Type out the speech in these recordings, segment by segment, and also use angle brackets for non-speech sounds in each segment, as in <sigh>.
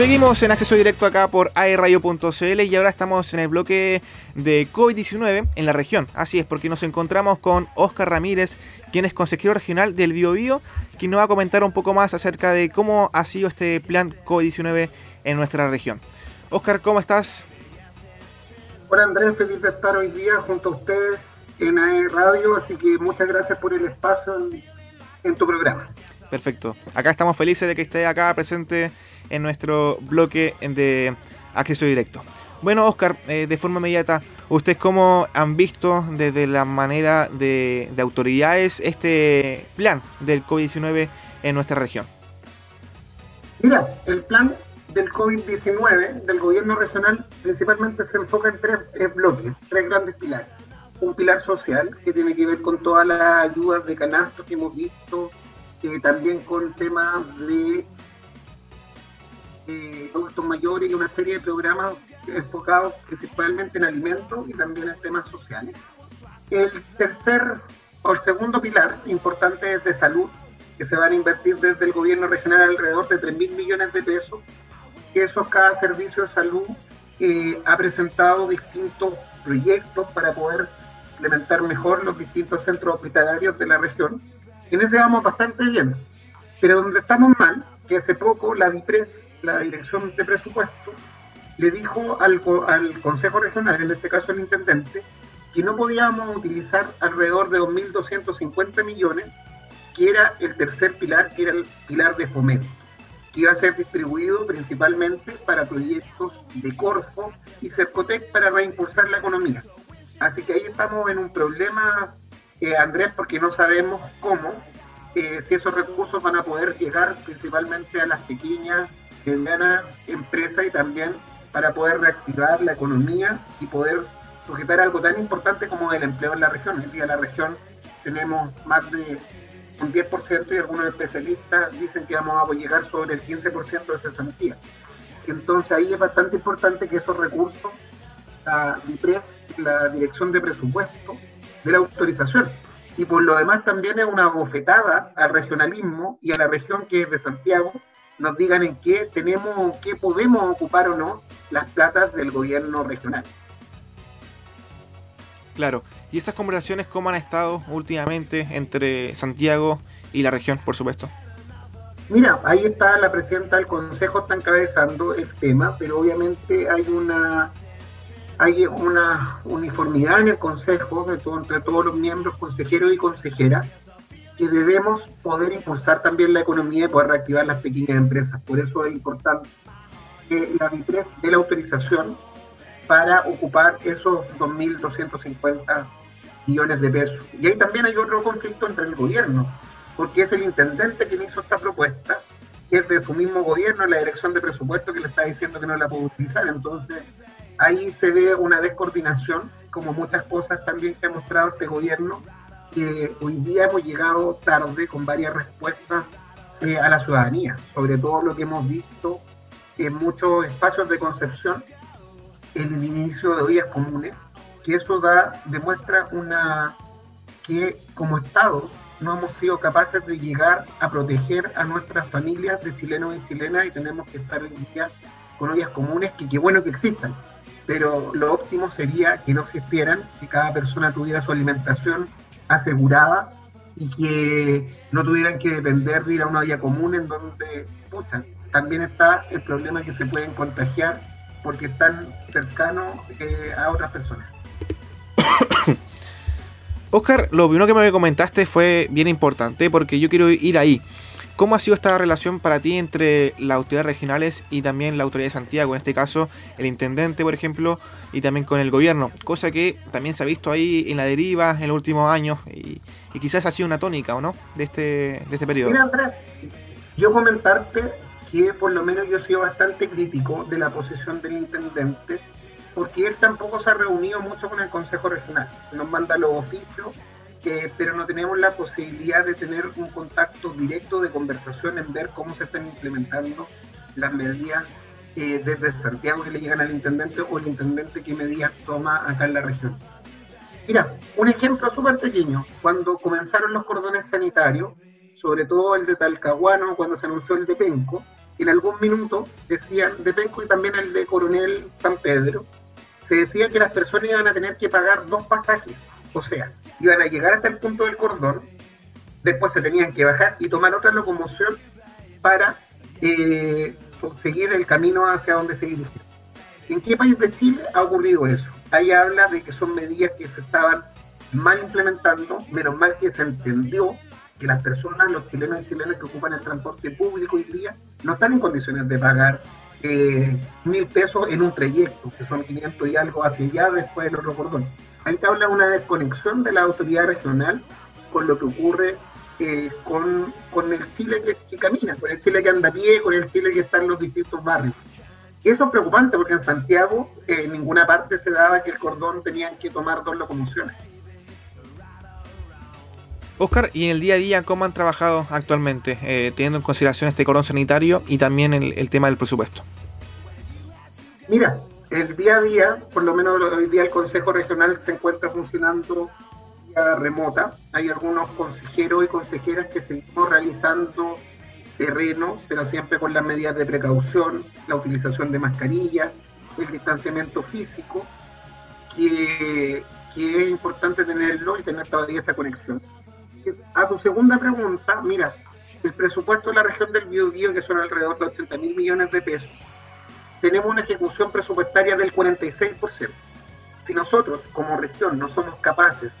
Seguimos en acceso directo acá por aerradio.cl y ahora estamos en el bloque de COVID-19 en la región. Así es, porque nos encontramos con Oscar Ramírez, quien es consejero regional del BioBio, quien nos va a comentar un poco más acerca de cómo ha sido este plan COVID-19 en nuestra región. Oscar, ¿cómo estás? Hola Andrés, feliz de estar hoy día junto a ustedes en AE Radio, así que muchas gracias por el espacio en tu programa. Perfecto. Acá estamos felices de que esté acá presente en nuestro bloque de acceso directo. Bueno, Oscar, eh, de forma inmediata, ¿ustedes cómo han visto desde la manera de, autoridades este plan del COVID-19 en nuestra región? Mira, el plan del COVID-19 del gobierno regional principalmente se enfoca en tres bloques, tres grandes pilares. Un pilar social que tiene que ver con todas las ayudas de canastos que hemos visto, también con temas de eh, adultos mayores y una serie de programas enfocados principalmente en alimentos y también en temas sociales. El tercer o el segundo pilar importante es de salud, que se van a invertir desde el gobierno regional alrededor de 3 mil millones de pesos, que eso cada servicio de salud eh, ha presentado distintos proyectos para poder implementar mejor los distintos centros hospitalarios de la región. En ese vamos bastante bien, pero donde estamos mal, que hace poco la DIPRES la dirección de presupuesto le dijo al, al Consejo Regional, en este caso el intendente, que no podíamos utilizar alrededor de 2.250 millones, que era el tercer pilar, que era el pilar de fomento, que iba a ser distribuido principalmente para proyectos de Corfo y Cercotec para reimpulsar la economía. Así que ahí estamos en un problema, eh, Andrés, porque no sabemos cómo, eh, si esos recursos van a poder llegar principalmente a las pequeñas mediana empresa y también para poder reactivar la economía y poder sujetar algo tan importante como el empleo en la región. Hoy día la región tenemos más de un 10% y algunos especialistas dicen que vamos a llegar sobre el 15% de cesantía. Entonces ahí es bastante importante que esos recursos, la la Dirección de Presupuesto, de la autorización. Y por lo demás también es una bofetada al regionalismo y a la región que es de Santiago, nos digan en qué tenemos, qué podemos ocupar o no las platas del gobierno regional. Claro, ¿y esas conversaciones cómo han estado últimamente entre Santiago y la región, por supuesto? Mira, ahí está la presidenta del consejo, está encabezando el tema, pero obviamente hay una hay una uniformidad en el consejo entre todos los miembros, consejeros y consejeras, que debemos poder impulsar también la economía y poder reactivar las pequeñas empresas. Por eso es importante que la BITRES dé la autorización para ocupar esos 2.250 millones de pesos. Y ahí también hay otro conflicto entre el gobierno, porque es el intendente quien hizo esta propuesta, es de su mismo gobierno, la dirección de presupuesto que le está diciendo que no la puede utilizar. Entonces, ahí se ve una descoordinación, como muchas cosas también que ha mostrado este gobierno, que hoy día hemos llegado tarde con varias respuestas eh, a la ciudadanía, sobre todo lo que hemos visto en muchos espacios de concepción. El inicio de ollas comunes, que eso da, demuestra una que como Estado no hemos sido capaces de llegar a proteger a nuestras familias de chilenos y chilenas y tenemos que estar en día con ollas comunes que qué bueno que existan, pero lo óptimo sería que no existieran, que cada persona tuviera su alimentación asegurada y que no tuvieran que depender de ir a una vía común en donde, pucha, también está el problema que se pueden contagiar porque están cercanos eh, a otras personas. <coughs> Oscar, lo primero que me comentaste fue bien importante porque yo quiero ir ahí. ¿Cómo ha sido esta relación para ti entre las autoridades regionales y también la autoridad de Santiago? En este caso, el intendente, por ejemplo, y también con el gobierno. Cosa que también se ha visto ahí en la deriva en los últimos años y, quizás ha sido una tónica, ¿o no? De este, de este periodo. Mira, Andrés, yo comentarte que por lo menos yo he sido bastante crítico de la posición del intendente porque él tampoco se ha reunido mucho con el Consejo Regional. Nos manda los oficios pero no tenemos la posibilidad de tener un contacto directo de conversación en ver cómo se están implementando las medidas eh, desde Santiago que le llegan al intendente o el intendente qué medidas toma acá en la región. Mira, un ejemplo súper pequeño, cuando comenzaron los cordones sanitarios, sobre todo el de Talcahuano, cuando se anunció el de Penco, en algún minuto decían, de Penco y también el de Coronel San Pedro, se decía que las personas iban a tener que pagar dos pasajes, o sea, iban a llegar hasta el punto del cordón, después se tenían que bajar y tomar otra locomoción para eh, seguir el camino hacia donde se dirigían. ¿En qué país de Chile ha ocurrido eso? Ahí habla de que son medidas que se estaban mal implementando, menos mal que se entendió que las personas, los chilenos y chilenas que ocupan el transporte público hoy día, no están en condiciones de pagar eh, mil pesos en un trayecto, que son 500 y algo hacia allá después del otro cordón. Ahí te habla una desconexión de la autoridad regional con lo que ocurre eh, con, con, el Chile que, camina, con el Chile que anda a pie, con el Chile que está en los distintos barrios. Y eso es preocupante porque en Santiago eh, en ninguna parte se daba que el cordón tenían que tomar dos locomociones. Oscar, ¿y en el día a día cómo han trabajado actualmente, eh, teniendo en consideración este cordón sanitario y también el, tema del presupuesto? Mira, el día a día, por lo menos hoy día el Consejo Regional se encuentra funcionando vía remota. Hay algunos consejeros y consejeras que seguimos realizando terreno, pero siempre con las medidas de precaución, la utilización de mascarillas, el distanciamiento físico, que, es importante tenerlo y tener todavía esa conexión a tu segunda pregunta, mira, el presupuesto de la región del Biobío, que son alrededor de 80 mil millones de pesos, tenemos una ejecución presupuestaria del 46%. Si nosotros, como región, no somos capaces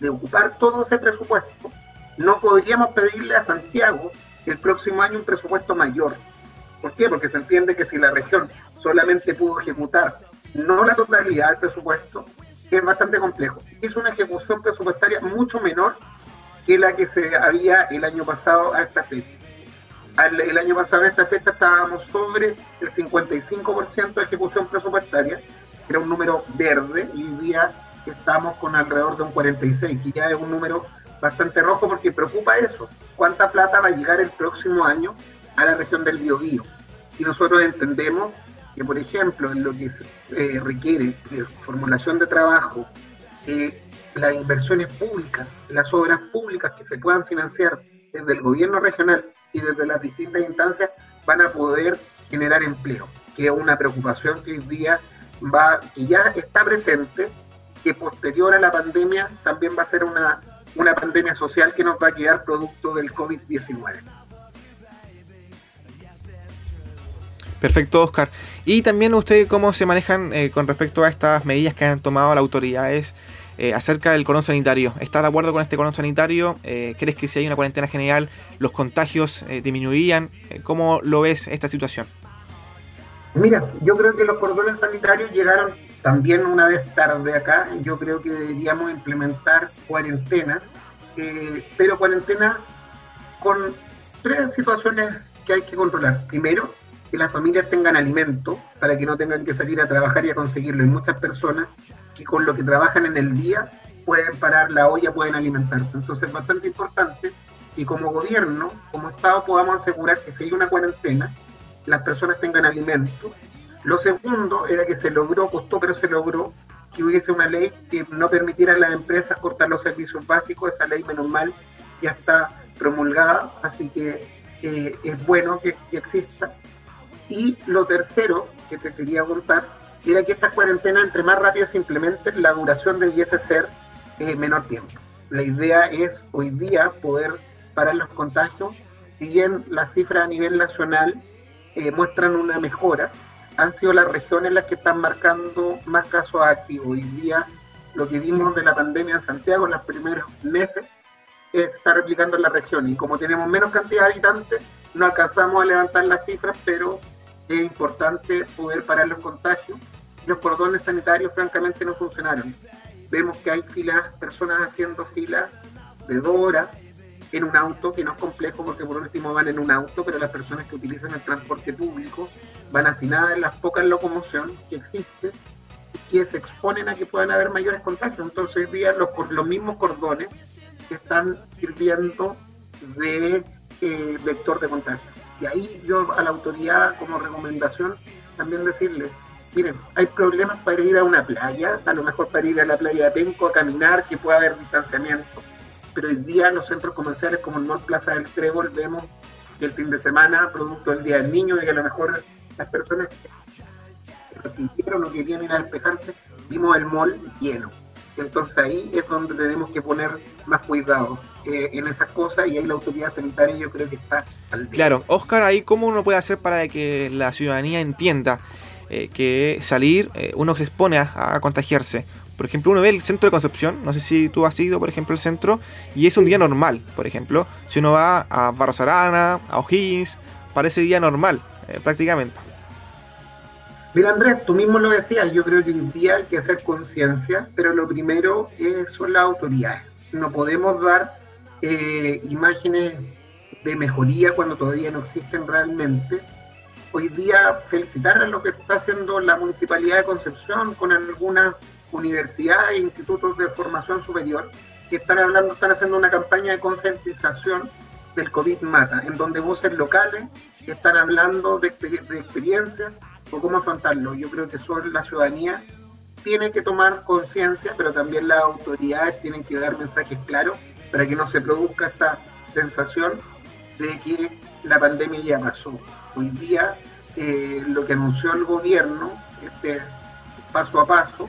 de ocupar todo ese presupuesto, no podríamos pedirle a Santiago el próximo año un presupuesto mayor. ¿Por qué? Porque se entiende que si la región solamente pudo ejecutar no la totalidad del presupuesto, es bastante complejo. Es una ejecución presupuestaria mucho menor que la que se había el año pasado a esta fecha. El año pasado a esta fecha estábamos sobre el 55% de ejecución presupuestaria, era un número verde, y hoy día estamos con alrededor de un 46%, que ya es un número bastante rojo porque preocupa eso, cuánta plata va a llegar el próximo año a la región del Biobío. Y nosotros entendemos que, por ejemplo, en lo que eh, requiere formulación de trabajo, eh, las inversiones públicas, las obras públicas que se puedan financiar desde el gobierno regional y desde las distintas instancias van a poder generar empleo, que es una preocupación que hoy día va, que ya está presente, que posterior a la pandemia también va a ser una, una pandemia social que nos va a quedar producto del COVID-19. Perfecto, Oscar. Y también usted, ¿cómo se manejan eh, con respecto a estas medidas que han tomado las autoridades eh, acerca del cordón sanitario. ¿Estás de acuerdo con este cordón sanitario? Eh, ¿Crees que si hay una cuarentena general los contagios eh, disminuirían? ¿Cómo lo ves esta situación? Mira, yo creo que los cordones sanitarios llegaron también una vez tarde acá. Yo creo que deberíamos implementar cuarentenas, pero cuarentenas con tres situaciones que hay que controlar. Primero, que las familias tengan alimento para que no tengan que salir a trabajar y a conseguirlo. Hay muchas personas que con lo que trabajan en el día pueden parar la olla, pueden alimentarse. Entonces es bastante importante que como gobierno, como Estado, podamos asegurar que si hay una cuarentena, las personas tengan alimento. Lo segundo era que se logró, costó, pero se logró que hubiese una ley que no permitiera a las empresas cortar los servicios básicos. Esa ley, menos mal, ya está promulgada, así que eh, es bueno que, que exista. Y lo tercero que te quería contar era que esta cuarentena, entre más rápido se implementen, la duración debiese ser eh, menor tiempo. La idea es hoy día poder parar los contagios. Si bien las cifras a nivel nacional eh, muestran una mejora, han sido las regiones las que están marcando más casos activos. Hoy día lo que vimos de la pandemia en Santiago en los primeros meses se está replicando en la región y como tenemos menos cantidad de habitantes, no alcanzamos a levantar las cifras, pero es importante poder parar los contagios. Los cordones sanitarios francamente no funcionaron. Vemos que hay filas, personas haciendo filas de dos horas en un auto, que no es complejo porque por último van en un auto, pero las personas que utilizan el transporte público van hacinadas en las pocas locomoción que existe que se exponen a que puedan haber mayores contagios. Entonces hoy día los, los mismos cordones están sirviendo de eh, vector de contagio. Y ahí yo a la autoridad como recomendación también decirle, miren, hay problemas para ir a una playa, a lo mejor para ir a la playa de Penco a caminar, que pueda haber distanciamiento, pero hoy día en los centros comerciales como el Mall Plaza del Trébol vemos que el fin de semana, producto del Día del Niño, y que a lo mejor las personas que lo sintieron o que vienen a despejarse, vimos el mall lleno. Entonces ahí es donde tenemos que poner más cuidado eh, en esas cosas y ahí la autoridad sanitaria yo creo que está al día. Claro, Oscar, ahí cómo uno puede hacer para que la ciudadanía entienda eh, que salir eh, uno se expone a, contagiarse. Por ejemplo, uno ve el centro de Concepción, no sé si tú has ido, por ejemplo, al centro, y es un día normal, por ejemplo. Si uno va a Barros Arana, a O'Higgins, parece día normal, prácticamente. Mira Andrés, tú mismo lo decías, yo creo que hoy día hay que hacer conciencia, pero lo primero son las autoridades. No podemos dar eh, imágenes de mejoría cuando todavía no existen realmente. Hoy día felicitar a lo que está haciendo la Municipalidad de Concepción con algunas universidades e institutos de formación superior que están hablando, están haciendo una campaña de concientización del COVID mata, en donde voces locales están hablando de, de experiencias o cómo afrontarlo. Yo creo que sobre la ciudadanía tiene que tomar conciencia, pero también las autoridades tienen que dar mensajes claros para que no se produzca esta sensación de que la pandemia ya pasó. Hoy día lo que anunció el gobierno, este paso a paso,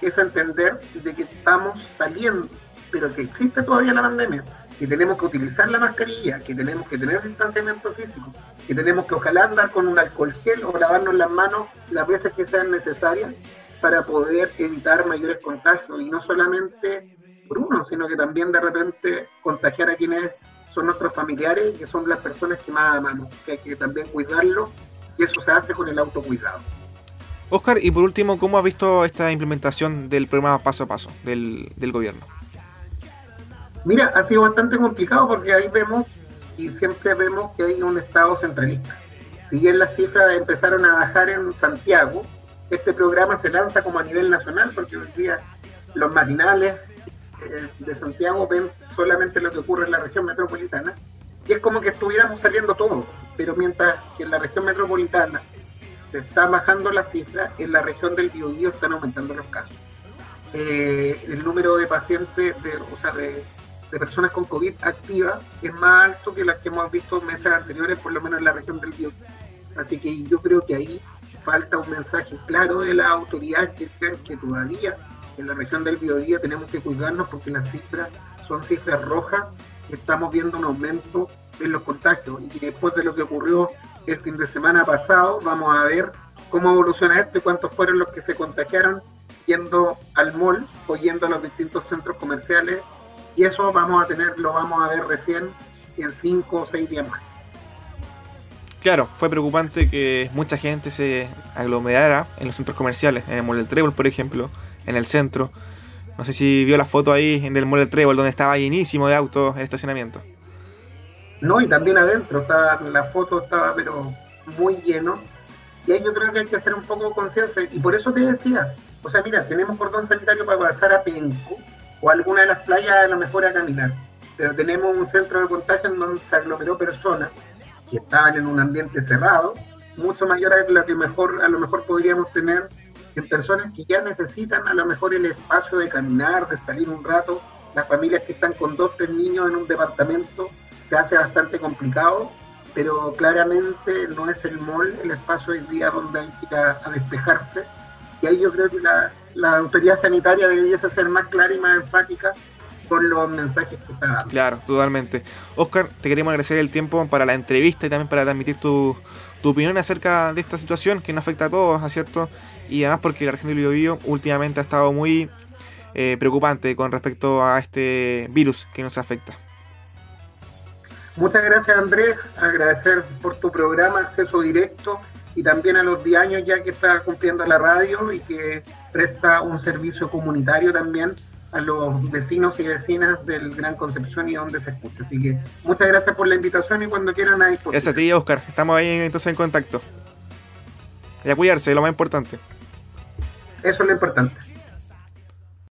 es entender de que estamos saliendo, pero que existe todavía la pandemia que tenemos que utilizar la mascarilla, que tenemos que tener distanciamiento físico, que tenemos que ojalá andar con un alcohol gel o lavarnos las manos las veces que sean necesarias para poder evitar mayores contagios y no solamente por uno, sino que también de repente contagiar a quienes son nuestros familiares que son las personas que más amamos, que hay que también cuidarlo y eso se hace con el autocuidado. Oscar, y por último, ¿cómo ha visto esta implementación del programa paso a paso del, del gobierno? Mira, ha sido bastante complicado porque ahí vemos y siempre vemos que hay un Estado centralista. Si bien las cifras empezaron a bajar en Santiago, este programa se lanza como a nivel nacional porque hoy día los matinales eh, de Santiago ven solamente lo que ocurre en la región metropolitana y es como que estuviéramos saliendo todos, pero mientras que en la región metropolitana se está bajando las cifras, en la región del Biobío están aumentando los casos. Eh, el número de pacientes, de, o sea, de de personas con COVID activa es más alto que las que hemos visto meses anteriores, por lo menos en la región del Biobío. Así que yo creo que ahí falta un mensaje claro de las autoridades que que todavía en la región del Biobío tenemos que cuidarnos porque las cifras son cifras rojas estamos viendo un aumento en los contagios. Y después de lo que ocurrió el fin de semana pasado, vamos a ver cómo evoluciona esto y cuántos fueron los que se contagiaron yendo al mall o yendo a los distintos centros comerciales y eso vamos a tener, lo vamos a ver recién en cinco o seis días más. Claro, fue preocupante que mucha gente se aglomerara en los centros comerciales, en el Mall del Trébol, por ejemplo, en el centro. No sé si vio la foto ahí en el Mall del Trébol, donde estaba llenísimo de autos el estacionamiento. No, y también adentro, estaba, la foto estaba pero muy lleno. Y ahí yo creo que hay que hacer un poco conciencia. Y por eso te decía, o sea, mira, tenemos cordón sanitario para pasar a Penco, o alguna de las playas a lo mejor a caminar. Pero tenemos un centro de contagio en donde se aglomeró personas que estaban en un ambiente cerrado, mucho mayor a lo que mejor, a lo mejor podríamos tener en personas que ya necesitan a lo mejor el espacio de caminar, de salir un rato. Las familias que están con dos, tres niños en un departamento se hace bastante complicado, pero claramente no es el mall el espacio hoy día donde hay que ir a despejarse. Y ahí yo creo que la, la autoridad sanitaria debiese ser más clara y más enfática con los mensajes que está dando. Claro, totalmente. Oscar, te queremos agradecer el tiempo para la entrevista y también para transmitir tu, opinión acerca de esta situación que nos afecta a todos, ¿cierto? Y además porque la región del Biobío últimamente ha estado muy eh, preocupante con respecto a este virus que nos afecta. Muchas gracias Andrés, agradecer por tu programa Acceso Directo y también a los 10 años ya que está cumpliendo la radio y que presta un servicio comunitario también a los vecinos y vecinas del Gran Concepción y donde se escucha. Así que muchas gracias por la invitación y cuando quieran ahí. Gracias a ti, Oscar. Estamos ahí entonces en contacto. Y a cuidarse, lo más importante. Eso es lo importante.